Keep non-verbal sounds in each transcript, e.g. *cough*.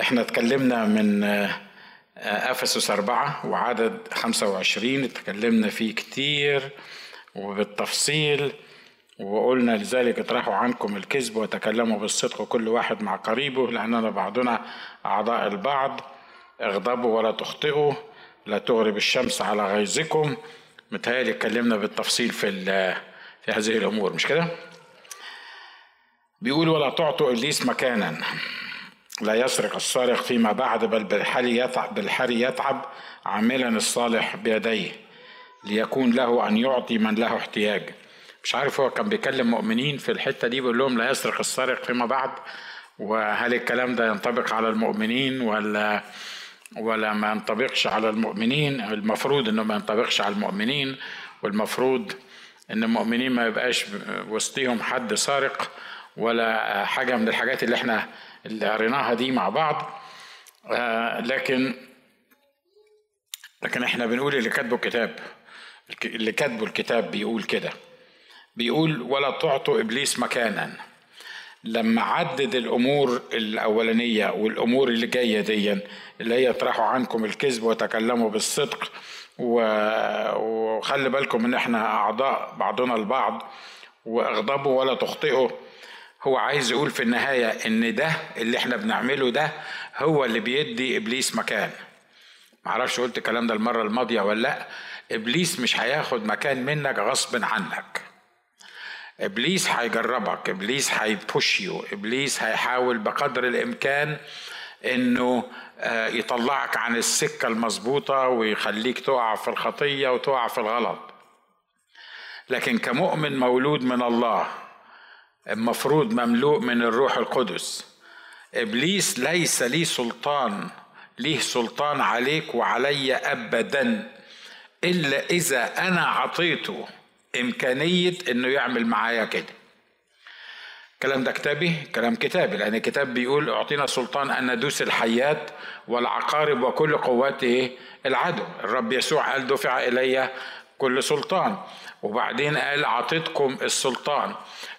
إحنا اتكلمنا من افسس أربعة وعدد 25 اتكلمنا فيه كتير وبالتفصيل وقلنا لذلك اطرحوا عنكم الكذب وتكلموا بالصدق كل واحد مع قريبه لأننا بعضنا أعضاء البعض اغضبوا ولا تخطئوا لا تغرب الشمس على غيظكم متهيألي اتكلمنا بالتفصيل في في هذه الأمور مش كده؟ بيقول ولا تعطوا إبليس مكانا لا يسرق السارق فيما بعد بل بالحري يتعب, بالحري يتعب عاملا الصالح بيديه ليكون له أن يعطي من له احتياج. مش عارف هو كان بيكلم مؤمنين في الحتة دي بيقول لهم لا يسرق السارق فيما بعد وهل الكلام ده ينطبق على المؤمنين ولا ولا ما ينطبقش على المؤمنين؟ المفروض إنه ما ينطبقش على المؤمنين والمفروض إن المؤمنين ما يبقاش وسطهم حد سارق ولا حاجة من الحاجات اللي إحنا اللي قريناها دي مع بعض. آه لكن لكن إحنا بنقول اللي كاتبه الكتاب اللي كاتبه الكتاب بيقول كده. بيقول ولا تعطوا إبليس مكانا. لما عدد الأمور الأولانية والأمور اللي جاية دي اللي هي اطرحوا عنكم الكذب وتكلموا بالصدق. وخلي بالكم إن إحنا أعضاء بعضنا البعض. واغضبوا ولا تخطئوا. هو عايز يقول في النهاية إن ده اللي إحنا بنعمله ده هو اللي بيدي إبليس مكان. معرفش قلت الكلام ده المرة الماضية ولا لأ. إبليس مش هياخد مكان منك غصب عنك. إبليس هيجربك إبليس هيبوش يو إبليس هيحاول بقدر الإمكان إنه يطلعك عن السكة المظبوطة ويخليك تقع في الخطية وتقع في الغلط. لكن كمؤمن مولود من الله المفروض مملوء من الروح القدس. إبليس ليس لي سلطان ليه سلطان عليك وعلي ابدا إلا إذا أنا عطيته إمكانية إنه يعمل معايا كده. الكلام ده كتابي؟ كلام كتابي لأن الكتاب بيقول أعطينا سلطان أن ندوس الحيات والعقارب وكل قوات العدو. الرب يسوع قال دفع إلي كل سلطان. وبعدين قال اعطيتكم السلطان.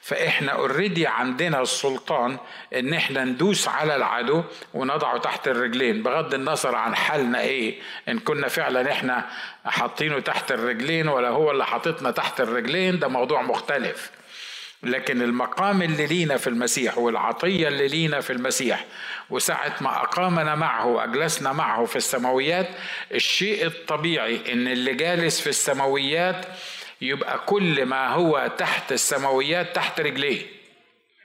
فإحنا اوريدي عندنا السلطان إن إحنا ندوس على العدو ونضعه تحت الرجلين بغض النظر عن حالنا إيه. إن كنا فعلا إحنا حاطينه تحت الرجلين ولا هو اللي حاططنا تحت الرجلين ده موضوع مختلف. لكن المقام اللي لينا في المسيح والعطية اللي لينا في المسيح وساعة ما أقامنا معه وأجلسنا معه في السماويات الشيء الطبيعي إن اللي جالس في السماويات يبقى كل ما هو تحت السماويات تحت رجليه.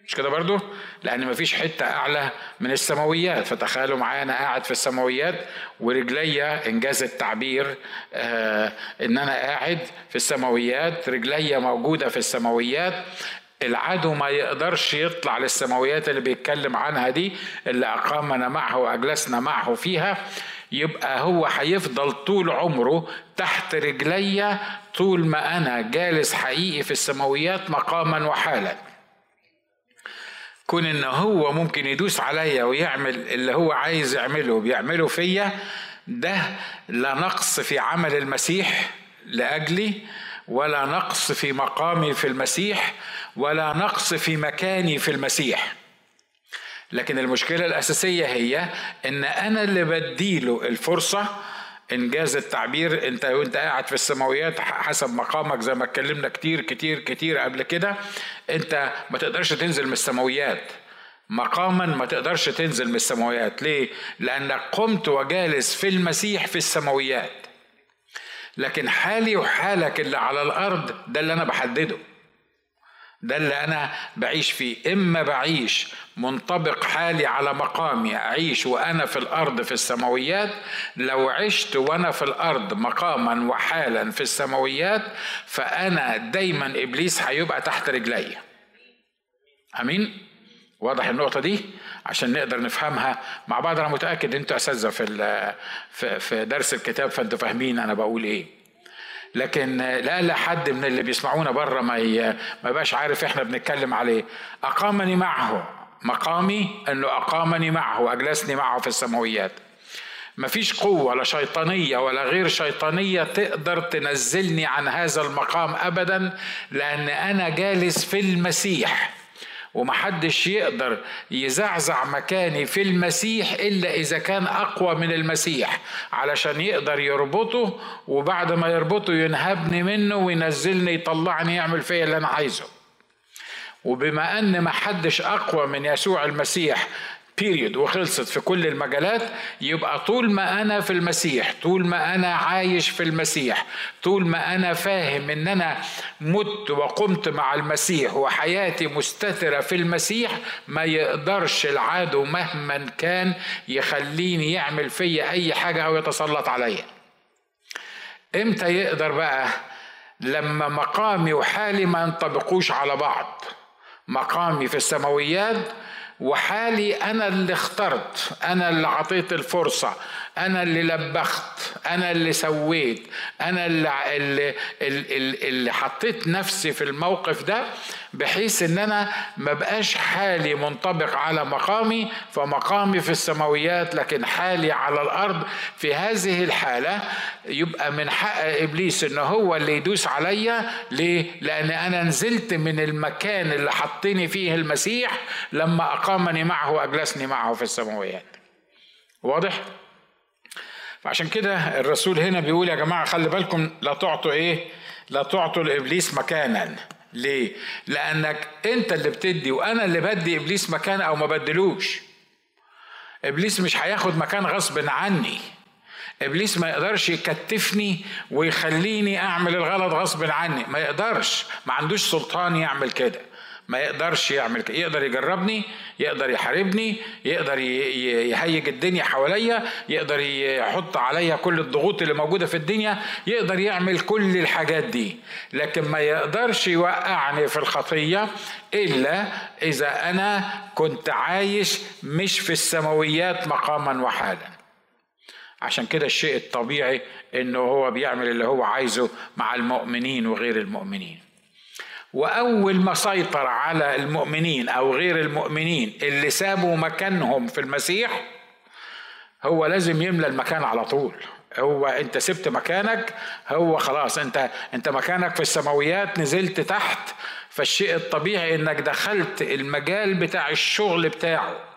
مش كده برضو؟ لأن مفيش حتة أعلى من السماويات. فتخيلوا معايا أنا قاعد في السماويات ورجليا إنجاز التعبير آه إن أنا قاعد في السماويات رجليا موجودة في السماويات. العدو ما يقدرش يطلع للسماويات اللي بيتكلم عنها دي اللي أقامنا معه وأجلسنا معه فيها. يبقى هو هيفضل طول عمره تحت رجليا طول ما أنا جالس حقيقي في السماويات مقاما وحالا. كون إن هو ممكن يدوس عليا ويعمل اللي هو عايز يعمله بيعمله فيا ده لا نقص في عمل المسيح لأجلي ولا نقص في مقامي في المسيح ولا نقص في مكاني في المسيح. لكن المشكلة الأساسية هي إن أنا اللي بديله الفرصة إنجاز التعبير. أنت وأنت قاعد في السماويات حسب مقامك زي ما اتكلمنا كتير كتير كتير قبل كده أنت ما تقدرش تنزل من السماويات. مقاما ما تقدرش تنزل من السماويات. ليه؟ لانك قمت وجالس في المسيح في السماويات. لكن حالي وحالك اللي على الأرض ده اللي أنا بحدده. ده اللي أنا بعيش فيه. إما بعيش منطبق حالي على مقامي أعيش وأنا في الأرض في السماويات. لو عشت وأنا في الأرض مقاما وحالا في السماويات فأنا دايما إبليس هيبقى تحت رجلي. أمين؟ واضح النقطة دي؟ عشان نقدر نفهمها. مع بعض أنا متأكد أنتوا أساتذة في في درس الكتاب فأنتوا فاهمين أنا بقول إيه. لكن لا لا حد من اللي بيسمعونا بره ما ما يبقاش عارف إحنا بنتكلم عليه. أقامني معه. مقامي أنه أقامني معه وأجلسني معه في السماويات. مفيش قوة لا شيطانية ولا غير شيطانية تقدر تنزلني عن هذا المقام أبدا لأن أنا جالس في المسيح. ومحدش يقدر يزعزع مكاني في المسيح إلا إذا كان أقوى من المسيح علشان يقدر يربطه وبعد ما يربطه ينهبني منه وينزلني يطلعني يعمل فيا اللي أنا عايزه. وبما أن محدش أقوى من يسوع المسيح بيريد وخلصت في كل المجالات يبقى طول ما أنا في المسيح طول ما أنا عايش في المسيح طول ما أنا فاهم إن أنا مت وقمت مع المسيح وحياتي مستترة في المسيح ما يقدرش العدو مهما كان يخليني يعمل فيا أي حاجة أو يتسلط عليا. إمتى يقدر بقى لما مقامي وحالي ما ينطبقوش على بعض؟ مقامي في السماويات وحالي أنا اللي اخترت أنا اللي عطيت الفرصة. أنا اللي لبخت أنا اللي سويت أنا اللي اللي, اللي, اللي حطيت نفسي في الموقف ده بحيث إن أنا ما بقاش حالي منطبق على مقامي فمقامي في السماويات لكن حالي على الأرض في هذه الحالة يبقى من حق إبليس إن هو اللي يدوس عليا. ليه؟ لأن أنا نزلت من المكان اللي حطني فيه المسيح لما أقامني معه وأجلسني معه في السماويات. واضح؟ فعشان كده الرسول هنا بيقول يا جماعة خلي بالكم لا تعطوا إيه؟ لا تعطوا لإبليس مكانا. ليه؟ لأنك أنت اللي بتدي وأنا اللي بدي إبليس مكان أو ما بدلوش. إبليس مش هياخد مكان غصب عني. إبليس ما يقدرش يكتفني ويخليني أعمل الغلط غصب عني. ما يقدرش. ما عندوش سلطان يعمل كده. ما يقدرش يعمل كده. يقدر يجربني يقدر يحاربني يقدر يهيج الدنيا حواليا يقدر يحط عليا كل الضغوط اللي موجودة في الدنيا يقدر يعمل كل الحاجات دي. لكن ما يقدرش يوقعني في الخطية إلا إذا أنا كنت عايش مش في السماويات مقاما وحالا. عشان كده الشيء الطبيعي إنه هو بيعمل اللي هو عايزه مع المؤمنين وغير المؤمنين. وأول ما سيطر على المؤمنين أو غير المؤمنين اللي سابوا مكانهم في المسيح هو لازم يملى المكان على طول. هو أنت سبت مكانك هو خلاص أنت أنت مكانك في السماويات نزلت تحت فالشيء الطبيعي إنك دخلت المجال بتاع الشغل بتاعه.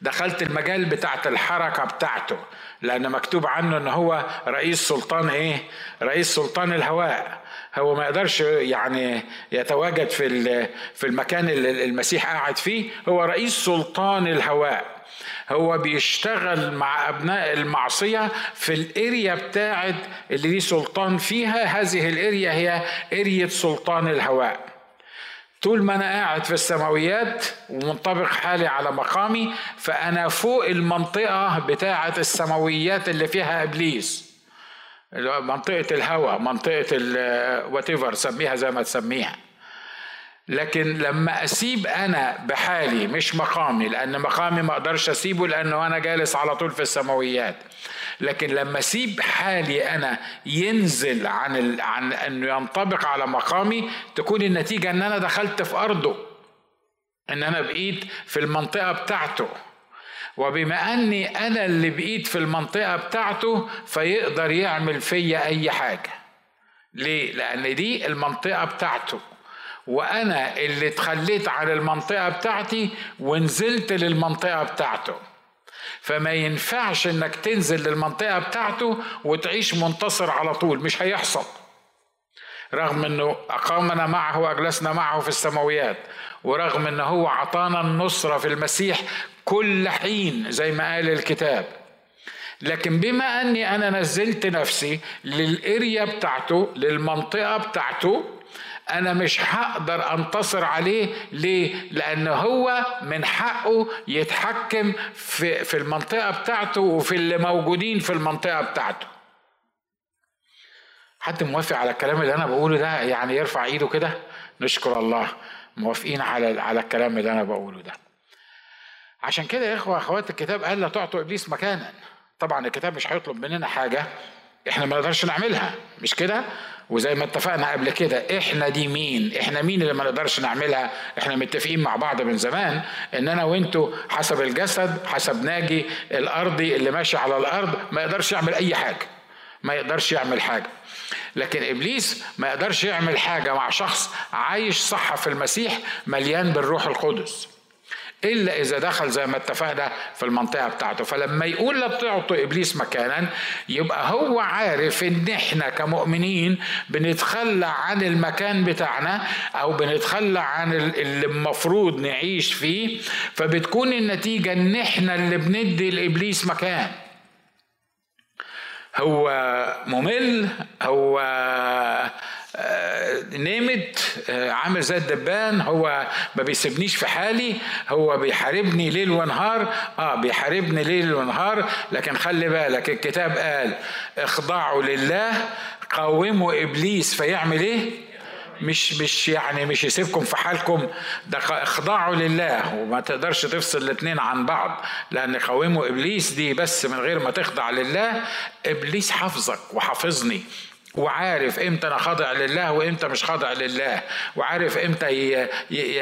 دخلت المجال بتاعت الحركة بتاعته لأن مكتوب عنه إن هو رئيس سلطان إيه؟ رئيس سلطان الهواء. هو ما يقدرش يعني يتواجد في في المكان اللي المسيح قاعد فيه هو رئيس سلطان الهواء. هو بيشتغل مع أبناء المعصية في الأريا بتاعت اللي ليه سلطان فيها. هذه الأريا هي اريا سلطان الهواء. طول ما أنا قاعد في السماويات ومنطبق حالي على مقامي فأنا فوق المنطقة بتاعة السماويات اللي فيها إبليس. منطقة الهوى منطقة وات ايفر سميها زي ما تسميها. لكن لما أسيب أنا بحالي مش مقامي لأن مقامي ما أقدرش أسيبه لأنه أنا جالس على طول في السماويات. لكن لما أسيب حالي أنا ينزل عن ال... عن إنه ينطبق على مقامي تكون النتيجة إن أنا دخلت في أرضه. إن أنا بقيت في المنطقة بتاعته. وبما أني أنا اللي بقيت في المنطقة بتاعته فيقدر يعمل فيا أي حاجة. ليه؟ لأن دي المنطقة بتاعته. وأنا اللي اتخليت عن المنطقة بتاعتي ونزلت للمنطقة بتاعته. فما ينفعش إنك تنزل للمنطقة بتاعته وتعيش منتصر على طول مش هيحصل. رغم إنه أقامنا معه وأجلسنا معه في السماويات ورغم انه هو عطانا النصرة في المسيح كل حين زي ما قال الكتاب. لكن بما أني أنا نزلت نفسي للأريا بتاعته للمنطقة بتاعته أنا مش هقدر أنتصر عليه. ليه؟ لأن هو من حقه يتحكم في في المنطقة بتاعته وفي اللي موجودين في المنطقة بتاعته. حد موافق على الكلام اللي أنا بقوله ده؟ يعني يرفع إيده كده؟ نشكر الله. موافقين على على الكلام اللي أنا بقوله ده. عشان كده يا إخوة أخوات الكتاب قال لا تعطوا إبليس مكانا. طبعا الكتاب مش هيطلب مننا حاجة إحنا ما نقدرش نعملها. مش كده؟ وزي ما اتفقنا قبل كده إحنا دي مين؟ إحنا مين اللي ما نقدرش نعملها؟ إحنا متفقين مع بعض من زمان إن أنا وأنتوا حسب الجسد حسب ناجي الأرضي اللي ماشي على الأرض ما يقدرش يعمل أي حاجة. ما يقدرش يعمل حاجة. لكن إبليس ما يقدرش يعمل حاجة مع شخص عايش صح في المسيح مليان بالروح القدس. إلا إذا دخل زي ما اتفقنا في المنطقة بتاعته. فلما يقول لا تعطوا إبليس مكانا يبقى هو عارف إن إحنا كمؤمنين بنتخلى عن المكان بتاعنا أو بنتخلى عن اللي المفروض نعيش فيه فبتكون النتيجة إن إحنا اللي بندي لإبليس مكان. هو ممل هو آه، نمت آه، عامل زي الدبان هو ما بيسيبنيش في حالي هو بيحاربني ليل ونهار. آه بيحاربني ليل ونهار لكن خلي بالك الكتاب قال اخضعوا لله قاوموا إبليس فيعمل إيه؟ مش مش يعني مش يسيبكم في حالكم. ده اخضعوا لله وما تقدرش تفصل الاثنين عن بعض لأن قاوموا إبليس دي بس من غير ما تخضع لله. إبليس حافظك وحافظني. وعارف إمتى أنا خاضع لله وإمتى مش خاضع لله. وعارف إمتى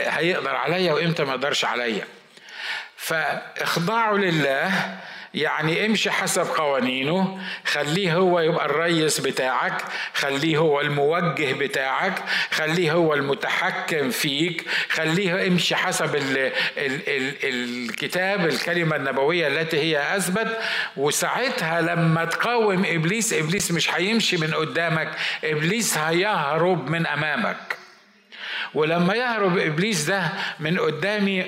هيقدر عليا وإمتى ما يقدرش عليا. فاخضعوا لله يعني امشي حسب قوانينه خليه هو يبقى الريس بتاعك خليه هو الموجه بتاعك خليه هو المتحكم فيك خليه امشي حسب ال ال ال الكتاب الكلمة النبوية التي هي أثبت. وساعتها لما تقاوم إبليس إبليس مش هيمشي من قدامك إبليس هيهرب من أمامك. ولما يهرب إبليس ده من قدامي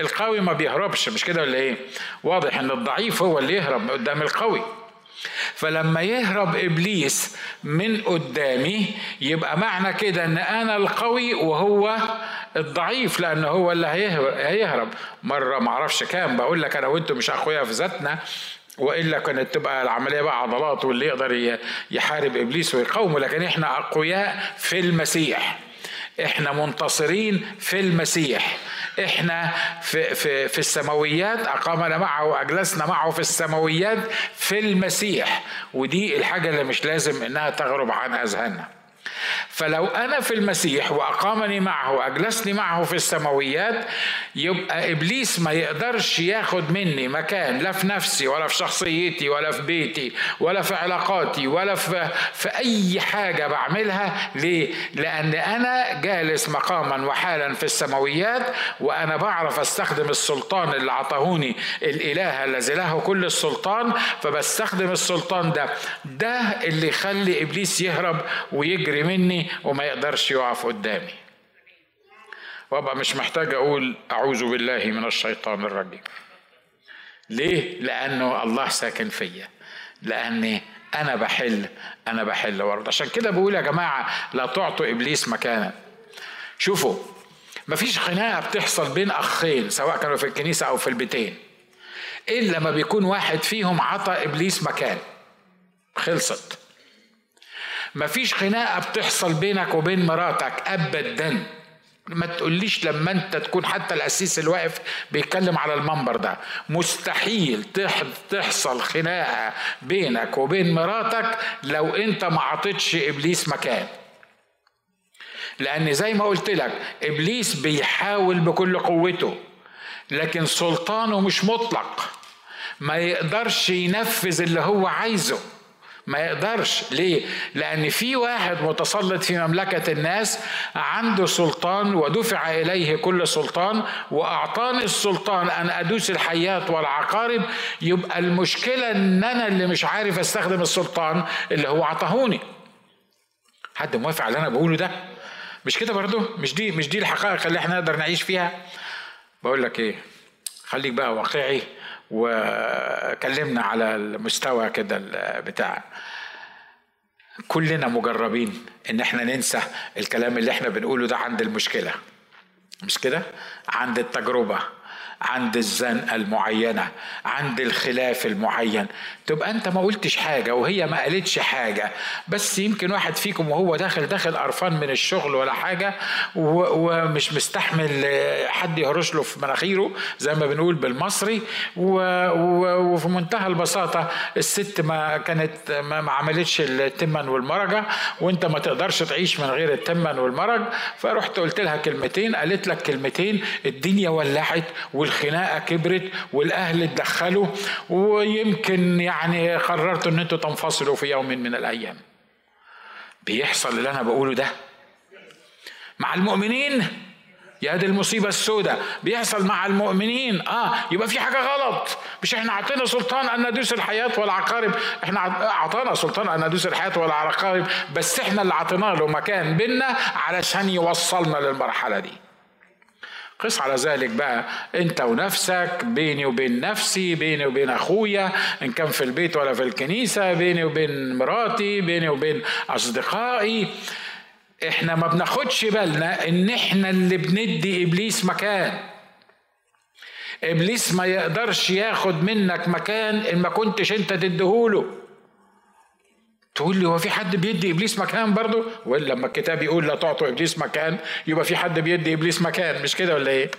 القوي ما بيهربش مش كده ولا إيه؟ واضح إن الضعيف هو اللي يهرب قدام القوي. فلما يهرب إبليس من قدامي يبقى معنى كده إن أنا القوي وهو الضعيف لأنه هو اللي هيهرب. مرة معرفش كام بقول لك أنا وأنتم مش أخويا في ذاتنا وإلا كانت تبقى العملية بقى عضلات واللي يقدر يحارب إبليس ويقاومه لكن إحنا أقوياء في المسيح. إحنا منتصرين في المسيح. إحنا في, في, في السماويات أقامنا معه واجلسنا معه في السماويات في المسيح. ودي الحاجة اللي مش لازم إنها تغرب عن أذهاننا. فلو أنا في المسيح وأقامني معه وأجلسني معه في السماويات يبقى إبليس ما يقدرش ياخد مني مكان لا في نفسي ولا في شخصيتي ولا في بيتي ولا في علاقاتي ولا في, في أي حاجة بعملها. ليه؟ لأن أنا جالس مقاما وحالا في السماويات وأنا بعرف أستخدم السلطان اللي عطاهوني الإله الذي له كل السلطان. فبستخدم السلطان ده ده اللي يخلي إبليس يهرب ويجري مني وما يقدرش يقف قدامي. وابقى مش محتاج أقول أعوذ بالله من الشيطان الرجيم. ليه؟ لأنه الله ساكن فيا. لأني أنا بحل أنا بحل ورد. عشان كده بقول يا جماعة لا تعطوا إبليس مكانا. شوفوا مفيش خناقة بتحصل بين أخين سواء كانوا في الكنيسة أو في البيتين. إلا ما بيكون واحد فيهم عطى إبليس مكان. خلصت. مفيش خناقة بتحصل بينك وبين مراتك ابدا. ما تقوليش لما أنت تكون حتى القسيس اللي واقف بيتكلم على المنبر ده. مستحيل تحصل خناقة بينك وبين مراتك لو أنت ما عطيتش إبليس مكان. لأن زي ما قلت لك إبليس بيحاول بكل قوته لكن سلطانه مش مطلق. ما يقدرش ينفذ اللي هو عايزه. ما يقدرش. ليه؟ لأن في واحد متسلط في مملكة الناس عنده سلطان ودفع إليه كل سلطان وأعطاني السلطان أن أدوس الحيات والعقارب. يبقى المشكلة إن أنا اللي مش عارف أستخدم السلطان اللي هو عطاهوني حد موافق على اللي أنا بقوله ده؟ مش كده برضو مش دي مش دي الحقائق اللي إحنا نقدر نعيش فيها؟ بقول لك إيه خليك بقى واقعي. وكلمنا على المستوى كده بتاع كلنا مجربين إن إحنا ننسى الكلام اللي إحنا بنقوله ده عند المشكلة. مش كده؟ عند التجربة عند الزنقة المعينة عند الخلاف المعين. تبقى انت ما قلتش حاجة وهي ما قالتش حاجة. بس يمكن واحد فيكم وهو داخل داخل قرفان من الشغل ولا حاجة ومش مستحمل حد يهرش له في مناخيره زي ما بنقول بالمصري وفي منتهى البساطة الست ما كانت ما عملتش التمن والمرجة وانت ما تقدرش تعيش من غير التمن والمرج. فرحت قلت لها كلمتين قالت لك كلمتين الدنيا ولعت والخناقة كبرت والأهل اتدخلوا ويمكن يعني قررتوا إن أنتوا تنفصلوا في يوم من الأيام. بيحصل اللي أنا بقوله ده. مع المؤمنين يا دي المصيبة السوداء. بيحصل مع المؤمنين. آه يبقى في حاجة غلط. مش إحنا عطينا سلطان أن ندوس الحياة والعقارب. إحنا أعطانا سلطان أن ندوس الحياة والعقارب بس إحنا اللي عطينا له مكان بينا علشان يوصلنا للمرحلة دي. قس على ذلك بقى انت ونفسك بيني وبين نفسي بيني وبين أخويا إن كان في البيت ولا في الكنيسة بيني وبين مراتي بيني وبين أصدقائي. إحنا ما بناخدش بالنا إن إحنا اللي بندي إبليس مكان. إبليس ما يقدرش ياخد منك مكان إن ما كنتش أنت تديهوله. تقول لي هو في حد بيدي إبليس مكان برضه؟ ولا لما الكتاب يقول لا تعطوا إبليس مكان يبقى في حد بيدي إبليس مكان مش كده ولا إيه؟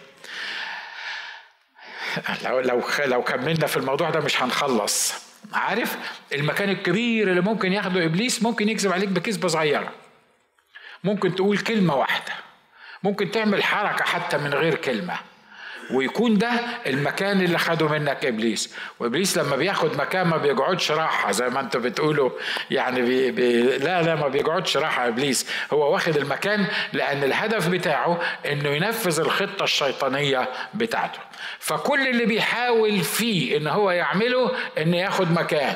لو لو لو كملنا في الموضوع ده مش هنخلص. عارف المكان الكبير اللي ممكن ياخده إبليس ممكن يكذب عليك بكذبة صغيرة. ممكن تقول كلمة واحدة. ممكن تعمل حركة حتى من غير كلمة. ويكون ده المكان اللي خده منك إبليس. وإبليس لما بياخد مكان ما بيقعدش راحة زي ما أنتوا بتقولوا. يعني بي بي لا لا ما بيقعدش راحة إبليس. هو واخد المكان لأن الهدف بتاعه إنه ينفذ الخطة الشيطانية بتاعته. فكل اللي بيحاول فيه إن هو يعمله ان ياخد مكان.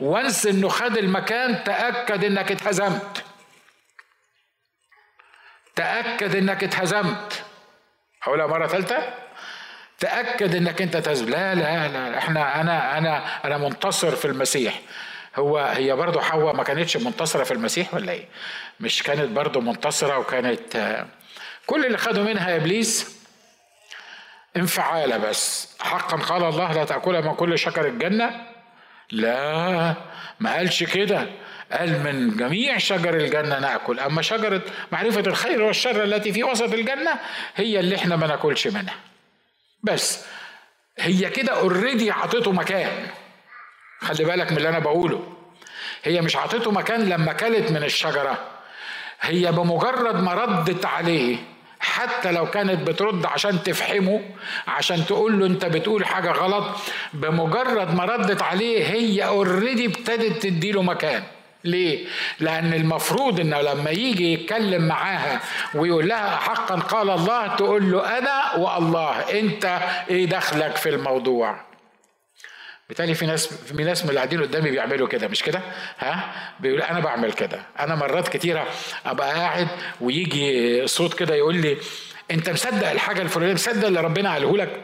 وانس إنه خد المكان تأكد إنك اتهزمت. تأكد إنك اتهزمت. هقولها مرة ثالثة. تأكد إنك أنت تهزم لا لا لا. إحنا أنا أنا أنا منتصر في المسيح. هو هي برضه حواء ما كانتش منتصرة في المسيح ولا إيه؟ مش كانت برضه منتصرة وكانت كل اللي خدوا منها إبليس انفعالة بس. حقا قال الله لا تأكلها من كل شجر الجنة. لا ما قالش كده. قال من جميع شجر الجنة نأكل. أما شجرة معرفة الخير والشر التي في وسط الجنة هي اللي إحنا ما ناكلش منها. بس هي كده اوريدي عطيته مكان. خلي بالك من اللي أنا بقوله. هي مش عطيته مكان لما كلت من الشجرة. هي بمجرد ما ردت عليه حتى لو كانت بترد عشان تفهمه عشان تقول له أنت بتقول حاجة غلط بمجرد ما ردت عليه هي اوريدي ابتدت تديله مكان. ليه؟ لأن المفروض إنه لما يجي يتكلم معاها ويقول لها حقا قال الله تقول له أنا والله أنت إيه دخلك في الموضوع؟ بالتالي في ناس في ناس من اللي قاعدين قدامي بيعملوا كده مش كده؟ ها؟ بيقول أنا بعمل كده، أنا مرات كتيرة أبقى قاعد ويجي صوت كده يقول لي أنت مصدق الحاجة الفلانية مصدق اللي ربنا قاله لك؟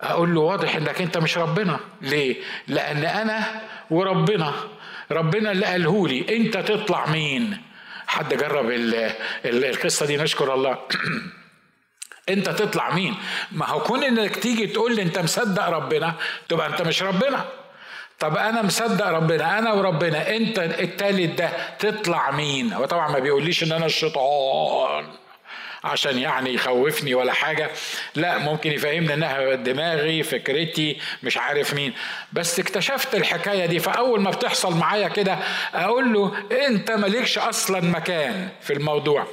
أقول له واضح إنك أنت مش ربنا، ليه؟ لأن أنا وربنا ربنا اللي قاله لي. انت تطلع مين؟ حد جرب القصة دي؟ نشكر الله. *clears throat* انت تطلع مين؟ ما هو كون انك تيجي تقول لي انت مصدق ربنا تبقى انت مش ربنا. طب أنا مصدق ربنا انا وربنا انت التالت ده تطلع مين؟ هو طبعا ما بيقوليش ان أنا الشيطان. عشان يعني يخوفني ولا حاجة. لا ممكن يفهمني إنها دماغي فكرتي مش عارف مين. بس اكتشفت الحكاية دي فأول ما بتحصل معايا كده أقول له أنت مالكش أصلا مكان في الموضوع.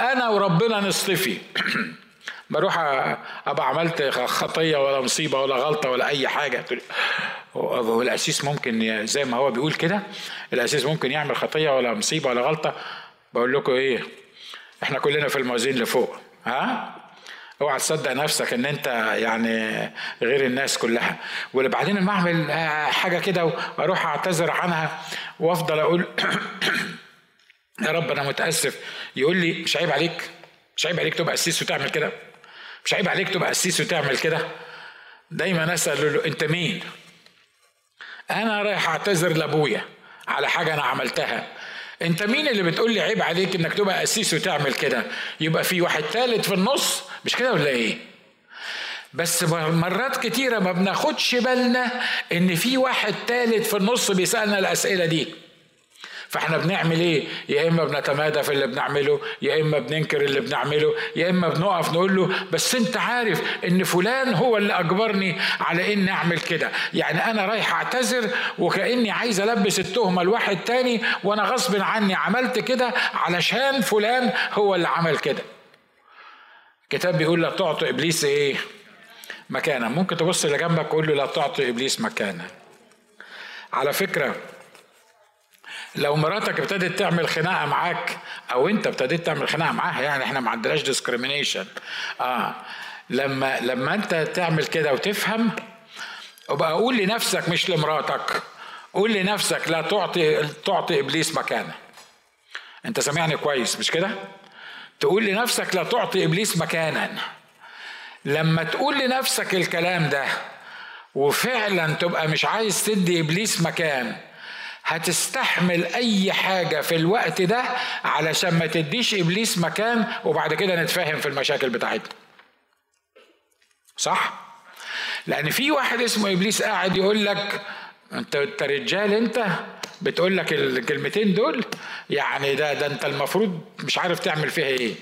أنا وربنا نصطفي. *clears throat* بروح أبقى عملت خطية ولا مصيبة ولا غلطة ولا أي حاجة. هو الاسيس ممكن زي ما هو بيقول كده الاسيس ممكن يعمل خطية ولا مصيبة ولا غلطة. بقول لكم إيه إحنا كلنا في الموازين لفوق ها؟ اوعى تصدق نفسك ان انت يعني غير الناس كلها. وبعدين لما اعمل حاجة كده وأروح اعتذر عنها وافضل أقول *clears throat* يا رب أنا متأسف. يقول لي مش عيب عليك مش عيب عليك تبقى قسيس وتعمل كده. مش عيب عليك تبقى قسيس وتعمل كده. دايما أسأل له انت مين؟ أنا رايح اعتذر لأبويا على حاجة أنا عملتها. انت مين اللي بتقول لي عيب عليك انك تبقى قسيس وتعمل كده؟ يبقى في واحد ثالث في النص؟ مش كده ولا إيه؟ بس مرات كتيرة ما بناخدش بالنا ان في واحد ثالث في النص بيسألنا الأسئلة دي. فاحنا بنعمل إيه؟ يا إما بنتمادى في اللي بنعمله يا إما بننكر اللي بنعمله يا إما بنقف نقول له بس أنت عارف إن فلان هو اللي أجبرني على إني أعمل كده. يعني أنا رايح أعتذر وكأني عايز ألبس التهمة لواحد تاني وأنا غصب عني عملت كده علشان فلان هو اللي عمل كده. الكتاب بيقول لا تعطي إبليس إيه؟ مكانا ممكن تبص اللي جنبك قول له لا تعطي إبليس مكانا على فكرة لو مراتك ابتدت تعمل خناقة معاك أو أنت ابتديت تعمل خناقة معاها يعني إحنا ما عندناش ديسكريميشن آه. لما لما أنت تعمل كده وتفهم أبقى قول لنفسك مش لمراتك. قول لنفسك لا تعطي تعطي إبليس مكانه. أنت سامعني كويس مش كده؟ تقول لنفسك لا تعطي إبليس مكانا. لما تقول لنفسك الكلام ده وفعلا تبقى مش عايز تدي إبليس مكان هتستحمل أي حاجة في الوقت ده علشان ما تديش إبليس مكان وبعد كده نتفاهم في المشاكل بتاعتنا. صح؟ لأن في واحد اسمه إبليس قاعد يقول لك انت أنت رجال أنت. بتقول لك الكلمتين دول يعني ده ده انت المفروض مش عارف تعمل فيها إيه.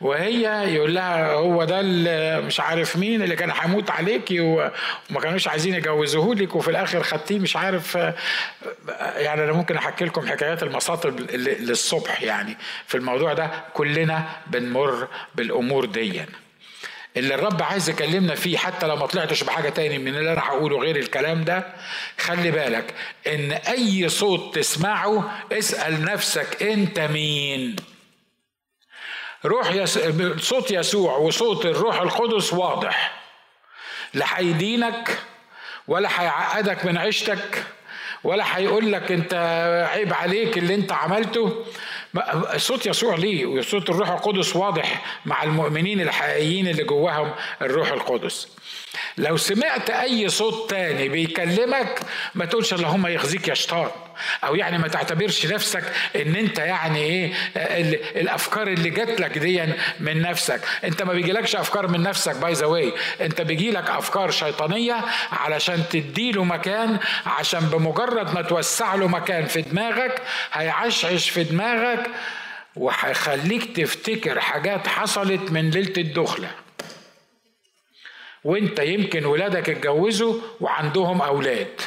وهي يقول لها هو ده اللي مش عارف مين اللي كان هيموت عليكي وما كانوش عايزين يجوزوه لك وفي الآخر خدتيه مش عارف. يعني أنا ممكن أحكي لكم حكايات المصاطب للصبح يعني. في الموضوع ده كلنا بنمر بالأمور دي. اللي الرب عايز يكلمنا فيه حتى لو ما طلعتش بحاجة تاني من اللي أنا هقوله غير الكلام ده خلي بالك إن أي صوت تسمعه اسأل نفسك أنت مين. روح يس... صوت يسوع وصوت الروح القدس واضح. لا هيدينك ولا هيعقدك من عيشتك ولا هيقول لك أنت عيب عليك اللي أنت عملته. صوت يسوع ليه وصوت الروح القدس واضح مع المؤمنين الحقيقيين اللي جواهم الروح القدس. لو سمعت أي صوت تاني بيكلمك ما تقولش اللهم يخزيك يا شيطان أو يعني ما تعتبرش نفسك إن أنت يعني إيه الأفكار اللي جات لك دي من نفسك. أنت ما بيجيلكش أفكار من نفسك by the way أنت بيجيلك أفكار شيطانية علشان تديله مكان عشان بمجرد ما توسع له مكان في دماغك هيعشعش في دماغك وهيخليك تفتكر حاجات حصلت من ليلة الدخلة. وأنت يمكن ولادك اتجوزوا وعندهم أولاد.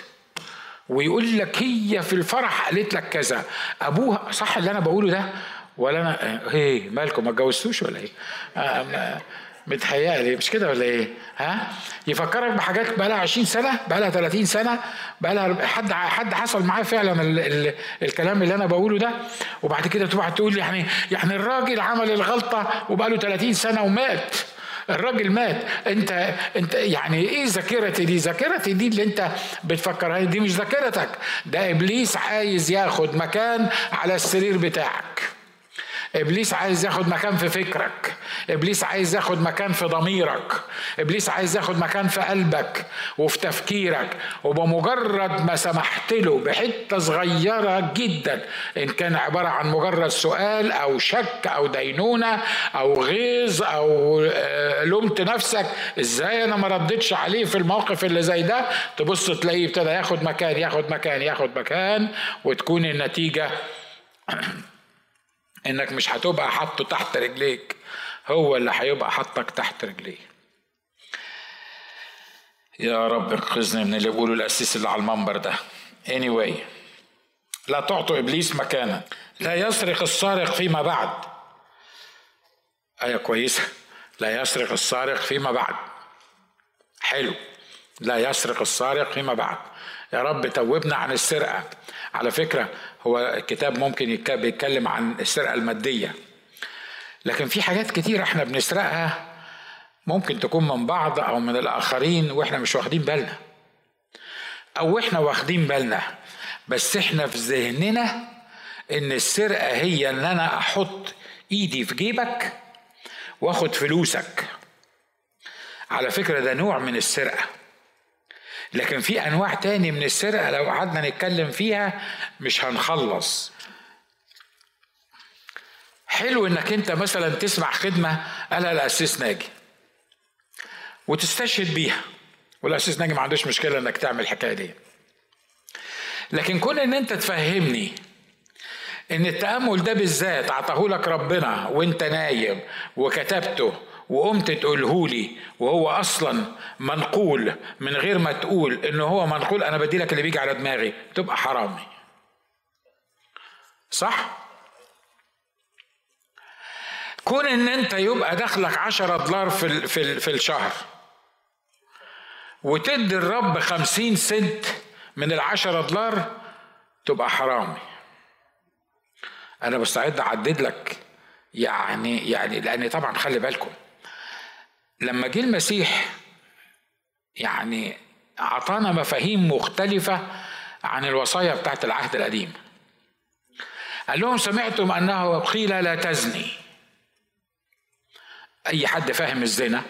ويقول لك هي في الفرح قالت لك كذا أبوها صح اللي أنا بقوله ده ولا أنا إيه مالكم ما اتجوزتوش ولا إيه آه متهيألي مش كده ولا إيه؟ ها؟ يفكرك بحاجات بقى لها 20 سنة، بقى لها 30 سنة، بقى لها حد حد حصل معاه فعلا ال ال الكلام اللي أنا بقوله ده وبعد كده تقعد تقول يعني يعني الراجل عمل الغلطة وبقى له 30 سنة ومات. الراجل مات. انت انت يعني إيه ذاكرتي دي؟ ذاكرتي دي اللي انت بتفكرها. دي مش ذاكرتك. ده إبليس عايز ياخد مكان على السرير بتاعك. إبليس عايز ياخد مكان في فكرك. إبليس عايز ياخد مكان في ضميرك. إبليس عايز ياخد مكان في قلبك وفي تفكيرك. وبمجرد ما سمحت له بحتة صغيرة جدا إن كان عبارة عن مجرد سؤال أو شك أو دينونة أو غيظ أو لومت نفسك إزاي أنا ما ردتش عليه في الموقف اللي زي ده؟ تبص تلاقيه ابتدى ياخد مكان ياخد مكان ياخد مكان وتكون النتيجة *clears throat* إنك مش هتبقى حاطه تحت رجليك. هو اللي هيبقى حطك تحت رجليه. يا رب انقذني من اللي بيقولوا الاسيس اللي على المنبر ده. Anyway لا تعطوا إبليس مكانا لا يسرق السارق فيما بعد. آية كويسة. لا يسرق السارق فيما بعد. حلو. لا يسرق السارق فيما بعد. يا رب توبنا عن السرقة. على فكرة هو الكتاب ممكن يتكلم عن السرقة المادية. لكن في حاجات كتير إحنا بنسرقها ممكن تكون من بعض أو من الآخرين وإحنا مش واخدين بالنا. أو إحنا واخدين بالنا بس إحنا في ذهننا إن السرقة هي إن أنا أحط إيدي في جيبك وآخد فلوسك. على فكرة ده نوع من السرقة. لكن في أنواع تاني من السرقة لو قعدنا نتكلم فيها مش هنخلص. حلو إنك أنت مثلا تسمع خدمة قالها الاسيس ناجي وتستشهد بيها والاسيس ناجي ما عندوش مشكلة إنك تعمل الحكاية دي. لكن كون إن أنت تفهمني إن التأمل ده بالذات عطاه لك ربنا وأنت نايم وكتبته وقمت تقوله لي وهو أصلا منقول من غير ما تقول ان هو منقول أنا بدي لك اللي بيجي على دماغي تبقى حرامي. صح؟ كون إن أنت يبقى دخلك عشرة دولار في, في, في الشهر وتدي الرب خمسين سنت من العشرة دولار تبقى حرامي. أنا مستعد أعدد لك يعني يعني لأن طبعا خلي بالكم لما جه المسيح يعني أعطانا مفاهيم مختلفة عن الوصايا بتاعت العهد القديم. قال لهم سمعتم أنه قيل لا تزني. أي حد فاهم الزنا؟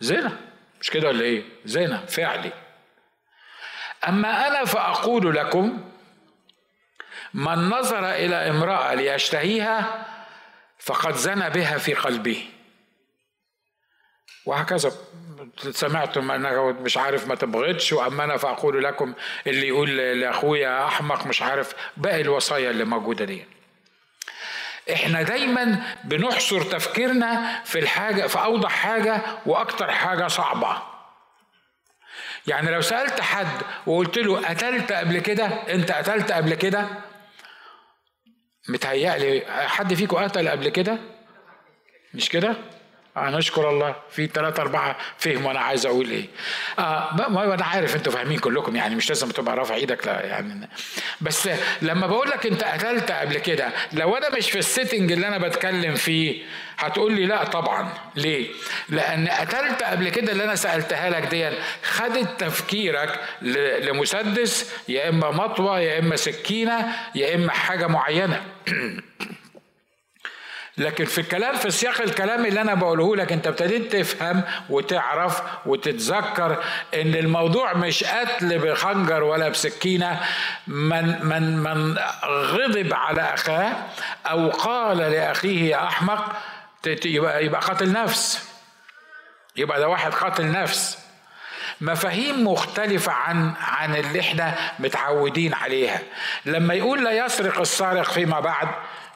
زنا. مش كده ولا إيه؟ زنا فعلي. أما أنا فأقول لكم من نظر إلى امرأة ليشتهيها فقد زنى بها في قلبه. وهكذا. سمعتم انك مش عارف ما تبغضش وأما أنا فأقول لكم اللي يقول لأخويا أحمق مش عارف باقي الوصايا اللي موجودة دي. إحنا دايما بنحصر تفكيرنا في الحاجة في أوضح حاجة وأكتر حاجة صعبة. يعني لو سألت حد وقلت له قتلت قبل كده؟ أنت قتلت قبل كده؟ متهيألي حد فيكم قتل قبل كده؟ مش كده؟ نشكر الله في ثلاثة أربعة فهموا أنا عايز أقول إيه. آه ما أنا عارف أنتوا فاهمين كلكم يعني مش لازم تبقى رافع إيدك لا يعني. بس لما بقول لك أنت قتلت قبل كده لو أنا مش في السيتنج اللي أنا بتكلم فيه هتقول لي لا طبعا. ليه؟ لأن قتلت قبل كده اللي أنا سألتها لك دي خدت تفكيرك لمسدس يا إما مطوة يا إما سكينة يا إما حاجة معينة. *clears throat* لكن في الكلام في سياق الكلام اللي أنا بقوله لك أنت ابتديت تفهم وتعرف وتتذكر إن الموضوع مش قتل بخنجر ولا بسكينة. من من من غضب على أخاه أو قال لأخيه يا أحمق يبقى يبقى قاتل نفس. يبقى ده واحد قاتل نفس. مفاهيم مختلفة عن عن اللي إحنا متعودين عليها. لما يقول لا يسرق السارق فيما بعد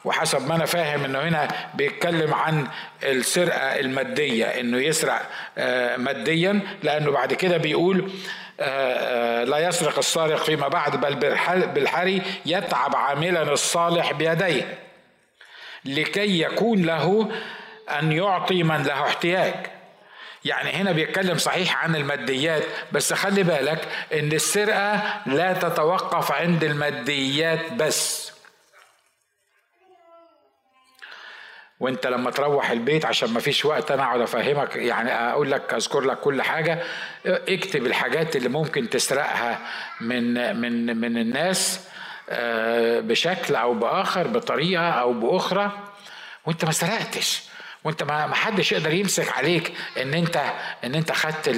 وحسب ما أنا فاهم إنه هنا بيتكلم عن السرقة المادية إنه يسرق آه، ماديا لأنه بعد كده بيقول آه، آه، لا يسرق السارق فيما بعد بل بالحري يتعب عاملا الصالح بيديه لكي يكون له أن يعطي من له احتياج. يعني هنا بيتكلم صحيح عن الماديات بس خلي بالك إن السرقة لا تتوقف عند الماديات بس. وانت لما تروح البيت عشان ما فيش وقت أنا اقعد افهمك يعني أقول لك اذكر لك كل حاجة اكتب الحاجات اللي ممكن تسرقها من من من الناس آه، بشكل أو بآخر بطريقة أو بأخرى وانت ما سرقتش. وانت ما حدش يقدر يمسك عليك ان انت ان انت خدت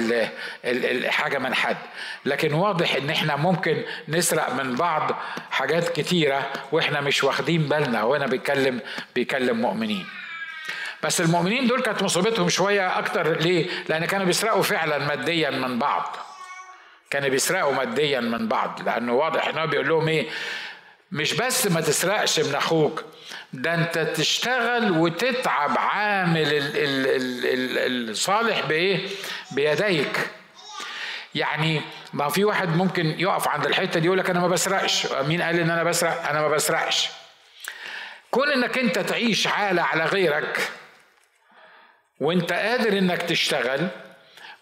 الحاجة من حد. لكن واضح ان إحنا ممكن نسرق من بعض حاجات كتيرة وإحنا مش واخدين بالنا وأنا بيتكلم بيكلم مؤمنين. بس المؤمنين دول كانت مصيبتهم شوية أكتر ليه؟ لأن كانوا بيسرقوا فعلا ماديا من بعض. كانوا بيسرقوا ماديا من بعض. لأنه واضح إن هو بيقول لهم إيه؟ مش بس ما تسرقش من أخوك ده انت تشتغل وتتعب عامل الصالح بإيه؟ بيديك. يعني ما في واحد ممكن يقف عند الحتة دي يقول لك أنا ما بسرقش. مين قال إن أنا بسرق؟ أنا ما بسرقش. كون إنك أنت تعيش عالة على غيرك وأنت قادر إنك تشتغل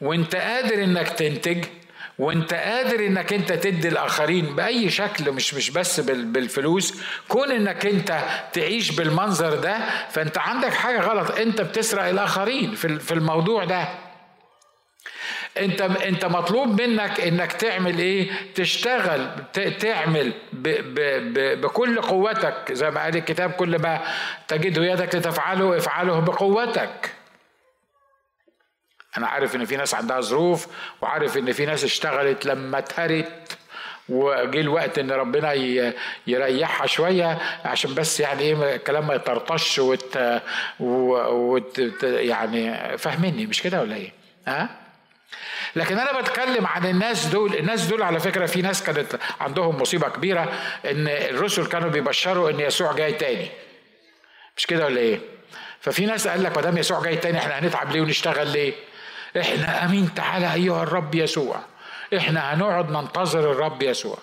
وأنت قادر إنك تنتج وانت قادر انك انت تدي الاخرين بأي شكل مش مش بس بالفلوس. كون انك انت تعيش بالمنظر ده فانت عندك حاجة غلط. انت بتسرق الاخرين في الموضوع ده. انت انت مطلوب منك انك تعمل إيه؟ تشتغل تعمل ب ب ب بكل قوتك. زي ما قال الكتاب كل ما تجده يدك لتفعله افعله بقوتك. أنا عارف إن في ناس عندها ظروف وعارف إن في ناس اشتغلت لما اتهرت وجه الوقت إن ربنا يريحها شوية عشان بس يعني إيه الكلام ما يطرطش وت, وت يعني فاهميني مش كده ولا إيه؟ ها؟ لكن أنا بتكلم عن الناس دول الناس دول على فكرة في ناس كانت عندهم مصيبة كبيرة إن الرسل كانوا بيبشروا إن يسوع جاي تاني مش كده ولا إيه ففي ناس قال لك ما دام يسوع جاي تاني إحنا هنتعب ليه ونشتغل ليه إحنا أمين تعالى أيها الرب يسوع. إحنا هنقعد ننتظر الرب يسوع.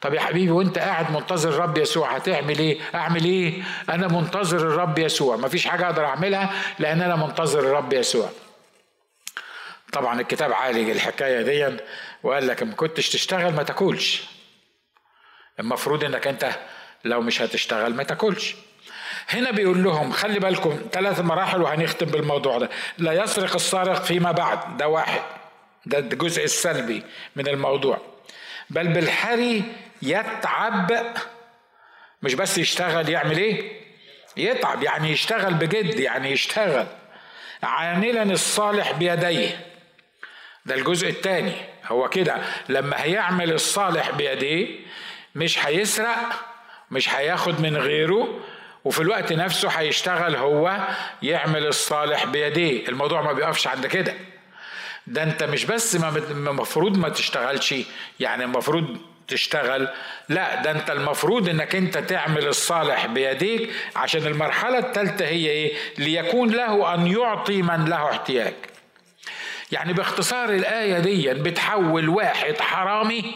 طب يا حبيبي وأنت قاعد منتظر الرب يسوع هتعمل إيه؟ أعمل إيه؟ أنا منتظر الرب يسوع. مفيش حاجة أقدر أعملها لأن أنا منتظر الرب يسوع. طبعا الكتاب عالج الحكاية دي وقال لك ما كنتش تشتغل ما تاكلش. المفروض إنك أنت لو مش هتشتغل ما تاكلش. هنا بيقول لهم خلي بالكم ثلاث مراحل وهنختم بالموضوع ده. لا يسرق السارق فيما بعد ده واحد. ده الجزء السلبي من الموضوع. بل بالحري يتعب مش بس يشتغل يعمل إيه؟ يتعب يعني يشتغل بجد يعني يشتغل. عاملا الصالح بيديه. ده الجزء الثاني. هو كده لما هيعمل الصالح بيديه مش هيسرق مش هياخد من غيره وفي الوقت نفسه هيشتغل هو يعمل الصالح بيديه. الموضوع ما بيقفش عند كده. ده انت مش بس المفروض ما تشتغلش يعني المفروض تشتغل. لا ده انت المفروض انك انت تعمل الصالح بيديك عشان المرحلة الثالثة هي إيه؟ ليكون له أن يعطي من له احتياج. يعني باختصار الآية دي بتحول واحد حرامي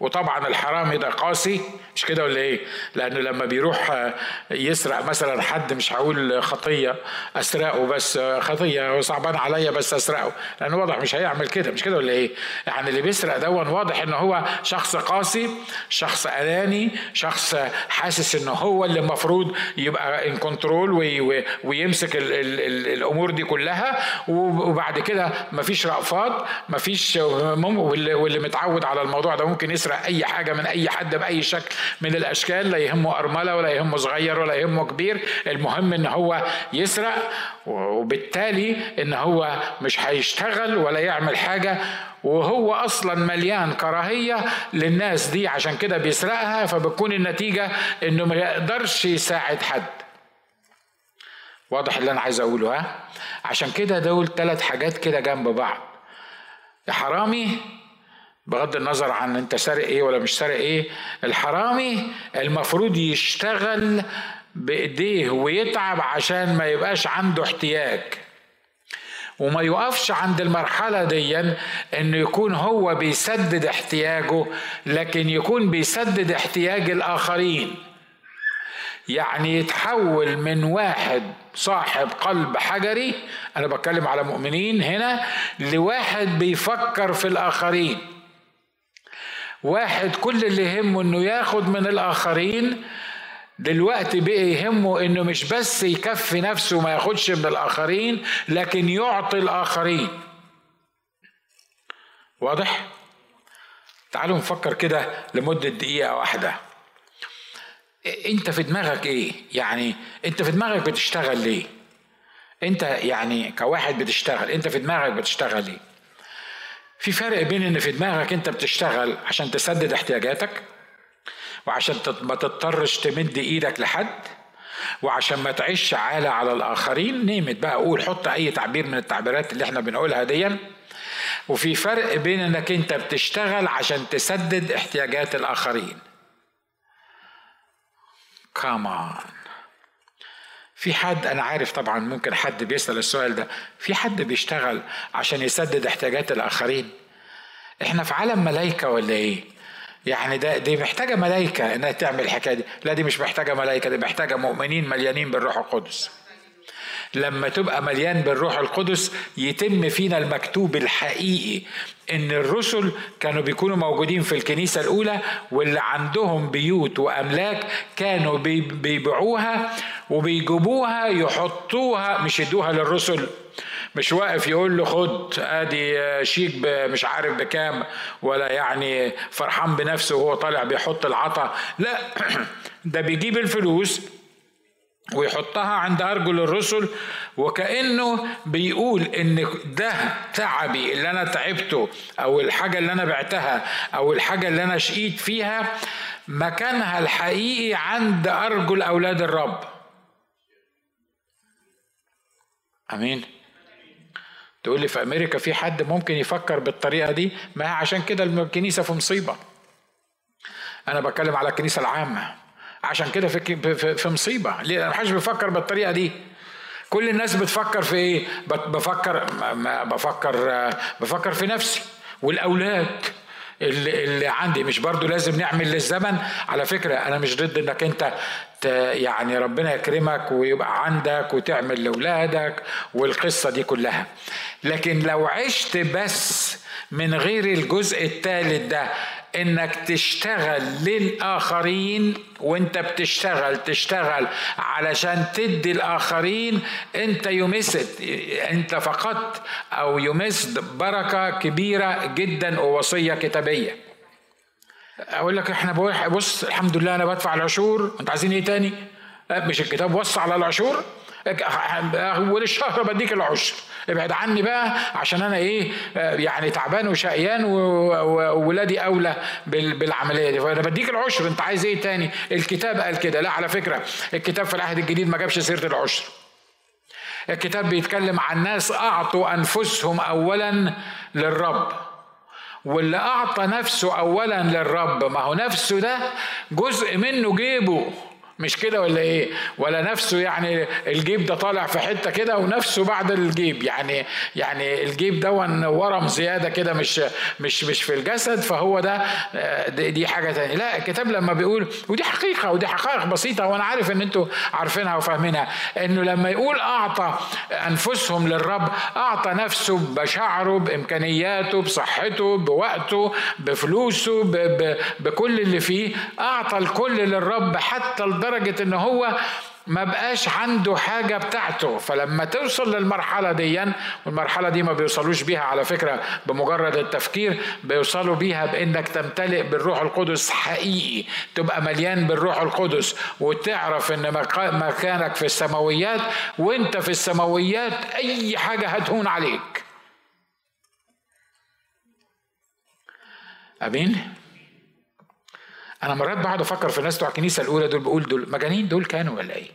وطبعا الحرامي ده قاسي مش كده ولا إيه؟ لأنه لما بيروح يسرق مثلا حد مش هقول خطية أسرقه بس خطية صعبان عليا بس أسرقه. لأنه واضح مش هيعمل كده مش كده ولا إيه؟ يعني اللي بيسرق دون واضح إن هو شخص قاسي شخص أناني شخص حاسس إن هو اللي المفروض يبقى ان كنترول ويمسك ال ال ال الأمور دي كلها. وبعد كده مفيش رأفات مفيش واللي متعود على الموضوع ده ممكن يسرق أي حاجة من أي حد بأي شكل. من الأشكال لا يهمه أرملة ولا يهمه صغير ولا يهمه كبير المهم إن هو يسرق وبالتالي إن هو مش هيشتغل ولا يعمل حاجة وهو أصلا مليان كراهية للناس دي عشان كده بيسرقها فبتكون النتيجة إنه ما يقدرش يساعد حد. واضح اللي أنا عايز أقوله ها؟ عشان كده دول ثلاث حاجات كده جنب بعض. يا حرامي بغض النظر عن انت سارق إيه ولا مش سارق إيه الحرامي المفروض يشتغل بإيديه ويتعب عشان ما يبقاش عنده احتياج. وما يقفش عند المرحلة دي انه يكون هو بيسدد احتياجه لكن يكون بيسدد احتياج الآخرين. يعني يتحول من واحد صاحب قلب حجري أنا بتكلم على مؤمنين هنا لواحد بيفكر في الآخرين. واحد كل اللي يهمه إنه ياخد من الآخرين دلوقتي بقى يهمه إنه مش بس يكفي نفسه وما ياخدش من الآخرين لكن يعطي الآخرين. واضح؟ تعالوا نفكر كده لمدة دقيقة واحدة. انت في دماغك إيه؟ يعني انت في دماغك بتشتغل ليه؟ انت يعني كواحد بتشتغل انت في دماغك بتشتغل ليه؟ في فرق بين إن في دماغك أنت بتشتغل عشان تسدد احتياجاتك وعشان ما تضطرش تمد إيدك لحد وعشان ما تعيش عالة على الآخرين نيمت بقى قول حط أي تعبير من التعبيرات اللي إحنا بنقولها دي وفي فرق بين إنك أنت بتشتغل عشان تسدد احتياجات الآخرين. كمان في حد أنا عارف طبعا ممكن حد بيسأل السؤال ده في حد بيشتغل عشان يسدد احتياجات الآخرين؟ إحنا في عالم ملايكة ولا إيه؟ يعني ده دي محتاجة ملايكة إنها تعمل الحكاية دي. لا دي مش محتاجة ملايكة دي محتاجة مؤمنين مليانين بالروح القدس. لما تبقى مليان بالروح القدس يتم فينا المكتوب الحقيقي إن الرسل كانوا بيكونوا موجودين في الكنيسة الأولى واللي عندهم بيوت وأملاك كانوا بيبيعوها وبيجيبوها يحطوها مش يدوها للرسل. مش واقف يقول له خد أدي شيك مش عارف بكام ولا يعني فرحان بنفسه وهو طالع بيحط العطا. لا *clears throat* ده بيجيب الفلوس ويحطها عند أرجل الرسل وكأنه بيقول إن ده تعبي اللي أنا تعبته أو الحاجة اللي أنا بعتها أو الحاجة اللي أنا شقيت فيها مكانها الحقيقي عند أرجل أولاد الرب. أمين. تقول لي في أمريكا في حد ممكن يفكر بالطريقة دي؟ ما عشان كده الكنيسة في مصيبة. أنا بتكلم على الكنيسة العامة. عشان كده في في مصيبة. ليه؟ ما حدش بيفكر بالطريقة دي. كل الناس بتفكر في إيه؟ بفكر بفكر بفكر في نفسي والأولاد اللي, اللي عندي. مش برضو لازم نعمل للزمن. على فكرة أنا مش ضد إنك أنت يعني ربنا يكرمك ويبقى عندك وتعمل لأولادك والقصة دي كلها. لكن لو عشت بس من غير الجزء الثالث ده إنك تشتغل للآخرين وإنت بتشتغل تشتغل علشان تدي الآخرين إنت يمست إنت فقدت أو يمست بركة كبيرة جدا ووصية كتابية. أقول لك إحنا بص الحمد لله أنا بدفع العشور. أنت عايزين إيه تاني؟ مش الكتاب وصى على العشور. اول الشهر بديك العشر. ابعد عني بقى عشان أنا إيه يعني تعبان وشقيان وولادي أولى بالعملية دي. فأنا بديك العشر أنت عايز إيه تاني؟ الكتاب قال كده. لا على فكرة الكتاب في العهد الجديد ما جابش سيرة العشر. الكتاب بيتكلم عن ناس أعطوا أنفسهم اولا للرب. واللي أعطى نفسه اولا للرب ما هو نفسه ده جزء منه جيبه. مش كده ولا إيه؟ ولا نفسه يعني الجيب ده طالع في حتة كده ونفسه بعد الجيب. يعني يعني الجيب ده ورم زيادة كده مش مش مش في الجسد فهو ده دي حاجة تانية. لا الكتاب لما بيقول ودي حقيقة ودي حقائق بسيطة وأنا عارف إن أنتوا عارفينها وفاهمينها إنه لما يقول أعطى أنفسهم للرب أعطى نفسه بشعره بإمكانياته بصحته بوقته بفلوسه بكل اللي فيه أعطى الكل للرب حتى لدرجة إن هو ما بقاش عنده حاجة بتاعته. فلما توصل للمرحلة دي والمرحلة دي ما بيوصلوش بيها على فكرة بمجرد التفكير بيوصلوا بيها بإنك تمتلئ بالروح القدس حقيقي تبقى مليان بالروح القدس. وتعرف إن مكانك في السماويات وإنت في السماويات أي حاجة هتهون عليك. أمين؟ أنا مرات بقعد أفكر في الناس بتوع الكنيسة الأولى دول بقول دول مجانين؟ دول كانوا ولا إيه؟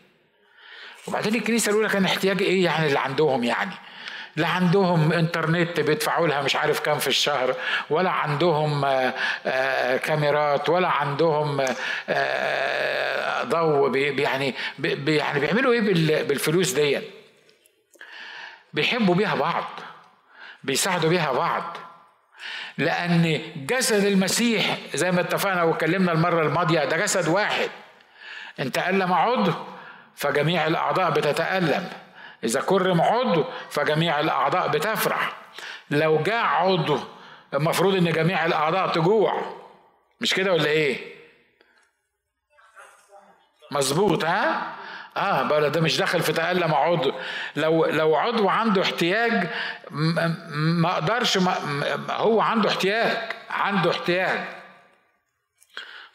وبعدين الكنيسة الأولى كان احتياج إيه يعني اللي عندهم يعني؟ لا عندهم إنترنت بيدفعوا لها مش عارف كام في الشهر ولا عندهم آآ آآ كاميرات ولا عندهم ضوء يعني يعني بيعملوا إيه بالفلوس دي بيحبوا بيها بعض بيساعدوا بيها بعض. لأن جسد المسيح زي ما اتفقنا واتكلمنا المرة الماضية ده جسد واحد إن تألم عضو فجميع الأعضاء بتتألم إذا كرم عضو فجميع الأعضاء بتفرح لو جاع عضو المفروض إن جميع الأعضاء تجوع مش كده ولا إيه؟ مظبوط ها؟ آه بقى ده مش داخل في تألم عضو. لو لو عضو عنده احتياج ما أقدرش هو عنده احتياج عنده احتياج.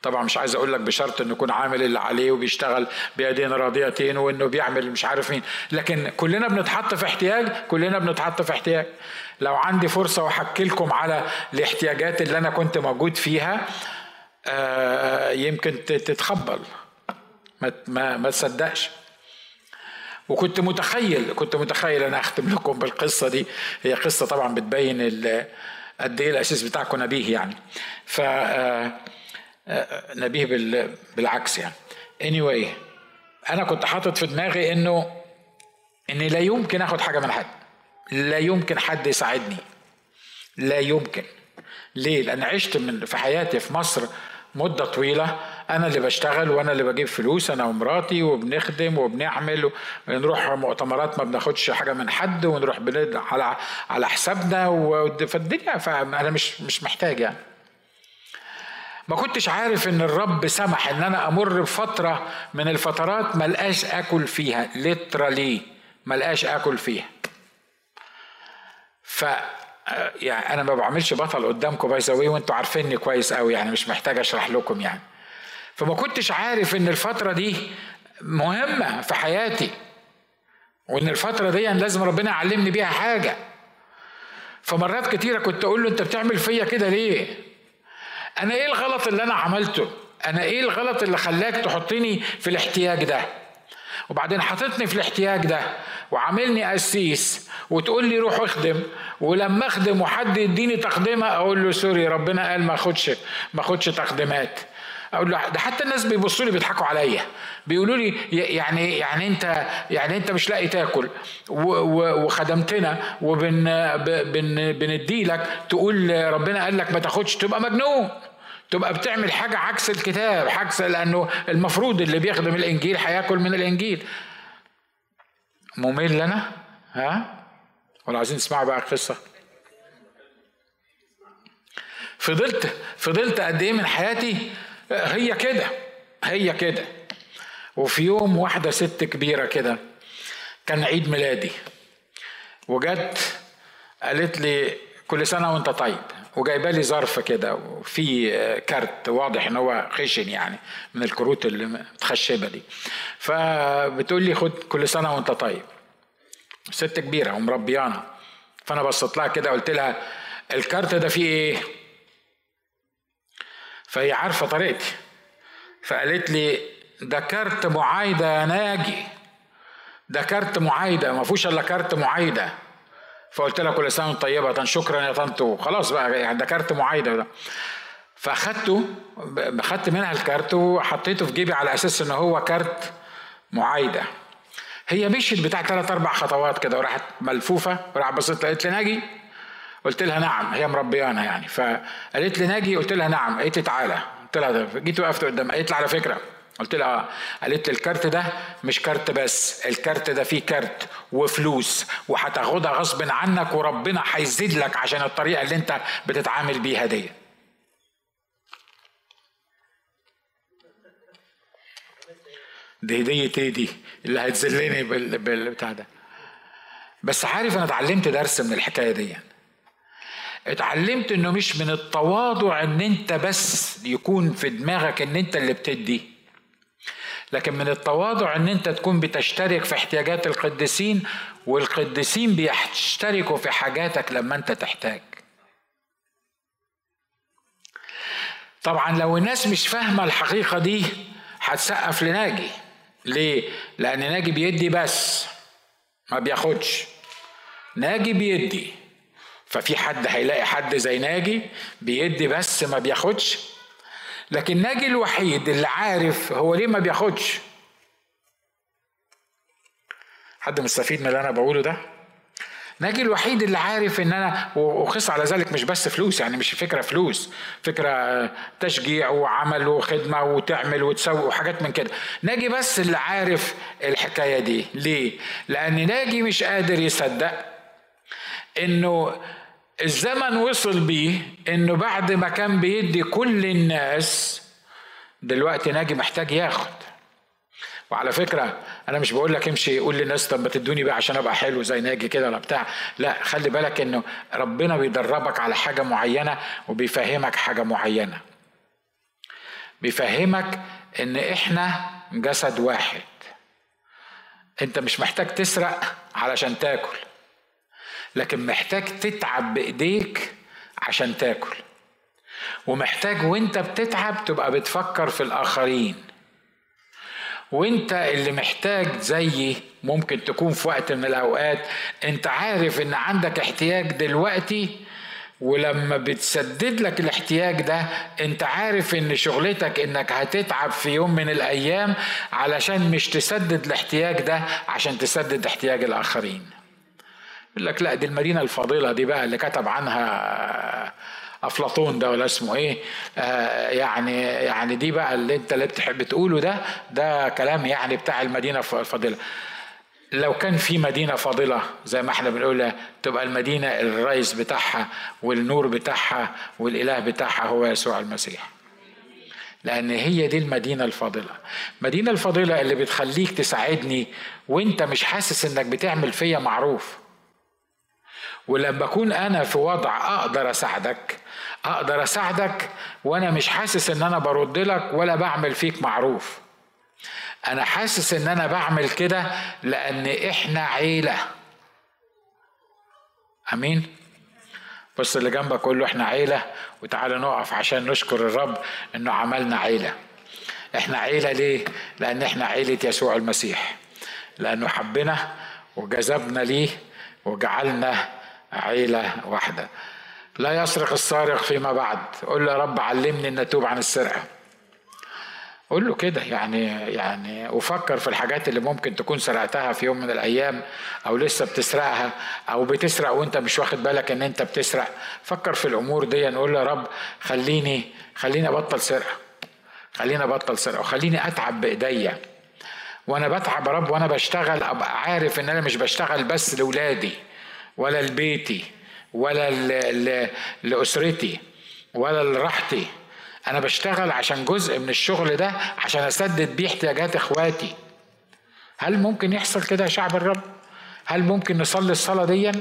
طبعا مش عايز أقول لك بشرط إنه يكون عامل اللي عليه وبيشتغل بيدين راضيتين وإنه بيعمل مش عارف مين. لكن كلنا بنتحط في احتياج كلنا بنتحط في احتياج. لو عندي فرصة وأحكي لكم على الاحتياجات اللي أنا كنت موجود فيها آه يمكن تتخبل. ما ما ما تصدقش. وكنت متخيل كنت متخيل أنا أختم لكم بالقصة دي. هي قصة طبعا بتبين قد إيه الأساس بتاعكم نبيه يعني. ف نبيه بالعكس يعني. Anyway أنا كنت حاطط في دماغي إنه إن لا يمكن آخد حاجة من حد. لا يمكن حد يساعدني. لا يمكن. ليه؟ لأن عشت من في حياتي في مصر مدة طويلة. أنا اللي بشتغل وأنا اللي بجيب فلوس أنا ومراتي وبنخدم وبنعمل ونروح مؤتمرات ما بناخدش حاجة من حد ونروح على على حسابنا فالدنيا فأنا مش مش محتاج يعني. ما كنتش عارف إن الرب سمح إن أنا أمر بفترة من الفترات ما لقاش آكل فيها ليترالي ما لقاش آكل فيها ف يعني أنا ما بعملش بطل قدامكم باي ذا وأنتوا عارفيني كويس قوي يعني مش محتاج أشرح لكم يعني فما كنتش عارف إن الفترة دي مهمة في حياتي وإن الفترة دي لازم ربنا يعلمني بيها حاجة. فمرات كتيرة كنت أقول له أنت بتعمل فيا كده ليه؟ أنا إيه الغلط اللي أنا عملته؟ أنا إيه الغلط اللي خلاك تحطني في الاحتياج ده؟ وبعدين حاططني في الاحتياج ده وعاملني قسيس وتقول لي روح اخدم ولما أخدم وحد يديني تقدمه أقول له سوري ربنا قال ما أخدش ما أخدش تقديمات. أقول له ده حتى الناس بيبصوا لي بيضحكوا عليا. بيقولوا لي يعني يعني أنت يعني أنت مش لاقي تاكل. وخدمتنا وبن بن بندي لك تقول ربنا قال لك ما تاخدش تبقى مجنون. تبقى بتعمل حاجة عكس الكتاب عكس لأنه المفروض اللي بيخدم الإنجيل هياكل من الإنجيل. ممل أنا؟ ها؟ ولا عايزين تسمعوا بقى القصة. فضلت فضلت قد إيه من حياتي هي كده هي كده. وفي يوم واحدة ست كبيرة كده كان عيد ميلادي. وجت قالت لي كل سنة وانت طيب. وجايبة لي ظرف كده وفي كارت واضح إن هو خشن يعني من الكروت اللي متخشبة دي. فبتقول لي خد كل سنة وانت طيب. ست كبيرة ومربيانا. فأنا بصيت لها كده قلت لها الكارت ده فيه إيه؟ فهي عارفة طريقتي فقالت لي ده كارت معايدة يا ناجي. ده كارت معايدة ما فيهوش إلا كارت معايدة. فقلت لها كل وأنت طيبة. شكرا يا طنط خلاص بقى يعني ده كارت معايدة. ده فأخدته خدت منها الكارت وحطيته في جيبي على أساس إن هو كارت معايدة. هي مشيت بتاع ثلاث أربع خطوات كده وراحت ملفوفة وراحت بصيت لقيت لي ناجي قلت لها نعم هي مربيانا يعني. فقالت لي ناجي قلت لها نعم. قالت لي تعالى. قلت لها جيت وقفت قدام. قالت لي على فكرة. قلت لها آه. قالت لي الكارت ده مش كارت بس الكارت ده فيه كارت وفلوس وهتاخدها غصب عنك وربنا هيزيد لك عشان الطريقة اللي انت بتتعامل بيها دي. دي هدية إيه دي اللي هتذلني بالبتاع ده. بس عارف أنا اتعلمت درس من الحكاية دي. اتعلمت انه مش من التواضع ان انت بس يكون في دماغك ان انت اللي بتدي. لكن من التواضع ان انت تكون بتشترك في احتياجات القديسين والقديسين بيشتركوا في حاجاتك لما انت تحتاج. طبعا لو الناس مش فاهمة الحقيقة دي هتسقف لناجي. ليه؟ لأن ناجي بيدي بس ما بياخدش. ناجي بيدي. ففي حد هيلاقي حد زي ناجي بيدي بس ما بياخدش. لكن ناجي الوحيد اللي عارف هو ليه ما بياخدش. حد مستفيد من اللي أنا بقوله ده؟ ناجي الوحيد اللي عارف إن أنا وقص على ذلك مش بس فلوس يعني مش فكرة فلوس فكرة تشجيع وعمل وخدمة وتعمل وتسوي وحاجات من كده. ناجي بس اللي عارف الحكاية دي. ليه؟ لأن ناجي مش قادر يصدق إنه الزمن وصل بيه إنه بعد ما كان بيدي كل الناس دلوقتي ناجي محتاج ياخد وعلى فكرة أنا مش بقول لك امشي قول للناس طب ما تدوني بقى عشان أبقى حلو زي ناجي كده ولا بتاع، لا خلي بالك إنه ربنا بيدربك على حاجة معينة وبيفهمك حاجة معينة. بيفهمك إن إحنا جسد واحد. أنت مش محتاج تسرق علشان تاكل. لكن محتاج تتعب بإيديك عشان تاكل. ومحتاج وانت بتتعب تبقى بتفكر في الآخرين. وانت اللي محتاج زيي ممكن تكون في وقت من الأوقات انت عارف ان عندك احتياج دلوقتي ولما بتسدد لك الاحتياج ده انت عارف ان شغلتك انك هتتعب في يوم من الأيام علشان مش تسدد الاحتياج ده عشان تسدد احتياج الآخرين. يقول لك لا دي المدينة الفاضله دي بقى اللي كتب عنها أفلاطون ده ولا اسمه إيه آه يعني يعني دي بقى اللي أنت اللي بتحب تقوله ده ده كلام يعني بتاع المدينة الفاضله لو كان في مدينة فاضلة زي ما إحنا بنقول تبقى المدينة الرئيس بتاعها والنور بتاعها والإله بتاعها هو يسوع المسيح. لأن هي دي المدينة الفاضلة المدينة الفاضلة اللي بتخليك تساعدني وأنت مش حاسس إنك بتعمل فيا معروف. ولما أكون أنا في وضع أقدر أساعدك أقدر أساعدك وأنا مش حاسس إن أنا برد لك ولا بعمل فيك معروف. أنا حاسس إن أنا بعمل كده لأن إحنا عيلة. آمين؟ بص اللي جنبك قول له إحنا عيلة وتعالى نقف عشان نشكر الرب إنه عملنا عيلة. إحنا عيلة ليه؟ لأن إحنا عيلة يسوع المسيح. لأنه حبنا وجذبنا ليه وجعلنا عيلة واحدة. لا يسرق السارق فيما بعد. قول له يا رب علمني ان أتوب عن السرقة. قول له كده يعني يعني وفكر في الحاجات اللي ممكن تكون سرقتها في يوم من الأيام أو لسه بتسرقها أو بتسرق وأنت مش واخد بالك إن أنت بتسرق. فكر في الأمور دي نقول له يا رب خليني خليني أبطل سرقة. خليني أبطل سرقة وخليني أتعب بإيديا. وأنا بتعب يا رب وأنا بشتغل أبقى عارف إن أنا مش بشتغل بس لاولادي ولا لبيتي ولا لأسرتي ولا لراحتي. أنا بشتغل عشان جزء من الشغل ده عشان أسدد بيه احتياجات إخواتي. هل ممكن يحصل كده يا شعب الرب؟ هل ممكن نصلي الصلاة دي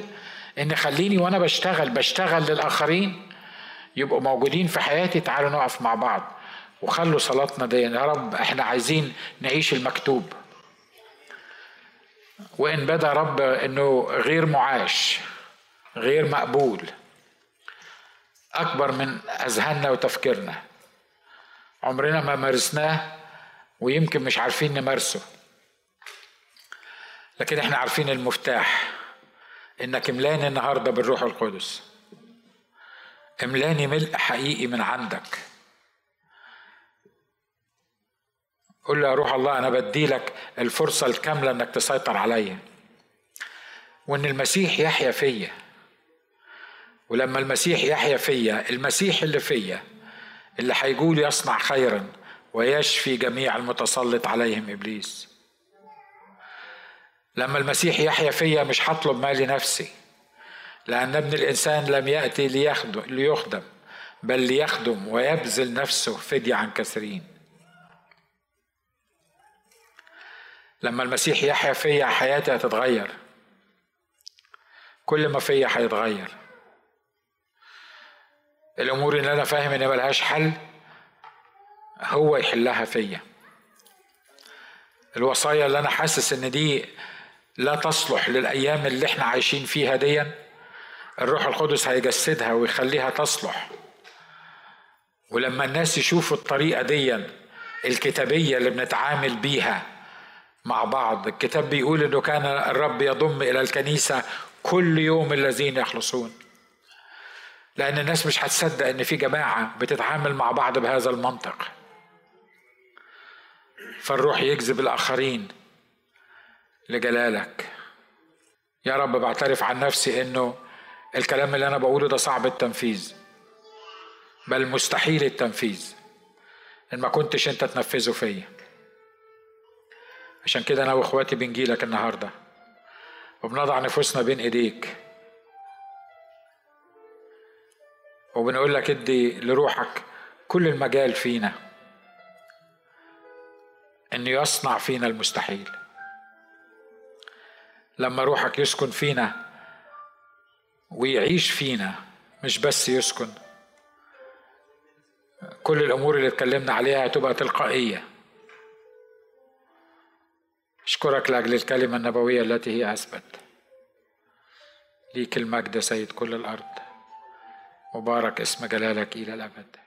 إن خليني وأنا بشتغل بشتغل للآخرين يبقوا موجودين في حياتي تعالوا نقف مع بعض. وخلوا صلاتنا دي يا رب إحنا عايزين نعيش المكتوب. وإن بدا رب إنه غير معاش غير مقبول أكبر من أذهاننا وتفكيرنا. عمرنا ما مارسناه ويمكن مش عارفين نمارسه. لكن إحنا عارفين المفتاح. إنك املاني النهارده بالروح القدس. املاني ملء حقيقي من عندك. قول له يا روح الله أنا بدي لك الفرصة الكاملة إنك تسيطر عليا وإن المسيح يحيا فيا. ولما المسيح يحيا فيا المسيح اللي فيا اللي هيقول يصنع خيرا ويشفي جميع المتسلط عليهم إبليس. لما المسيح يحيا فيا مش هطلب ما لنفسي لأن ابن الإنسان لم يأتي ليخدم, ليخدم بل ليخدم ويبذل نفسه فدية عن كثيرين. لما المسيح يحيا فيا حياتي هتتغير. كل ما فيا هيتغير. الأمور اللي أنا فاهم ان ملهاش حل هو يحلها فيا. الوصايا اللي أنا حاسس إن دي لا تصلح للأيام اللي إحنا عايشين فيها دي الروح القدس هيجسدها ويخليها تصلح. ولما الناس يشوفوا الطريقة دي الكتابية اللي بنتعامل بيها مع بعض. الكتاب بيقول إنه كان الرب يضم إلى الكنيسة كل يوم الذين يخلصون. لأن الناس مش هتصدق إن في جماعة بتتعامل مع بعض بهذا المنطق. فالروح يجذب الآخرين لجلالك. يا رب بعترف عن نفسي إنه الكلام اللي أنا بقوله ده صعب التنفيذ بل مستحيل التنفيذ إن ما كنتش أنت تنفذه فيا. عشان كده أنا وإخواتي بنجيلك النهارده. وبنضع نفوسنا بين إيديك. وبنقول لك ادي لروحك كل المجال فينا. انه يصنع فينا المستحيل. لما روحك يسكن فينا ويعيش فينا مش بس يسكن كل الأمور اللي اتكلمنا عليها هتبقى تلقائية. أشكرك لأجل الكلمة النبوية التي هي أثبت ليك المجد سيد كل الأرض. مبارك اسم جلالك إلى الأبد.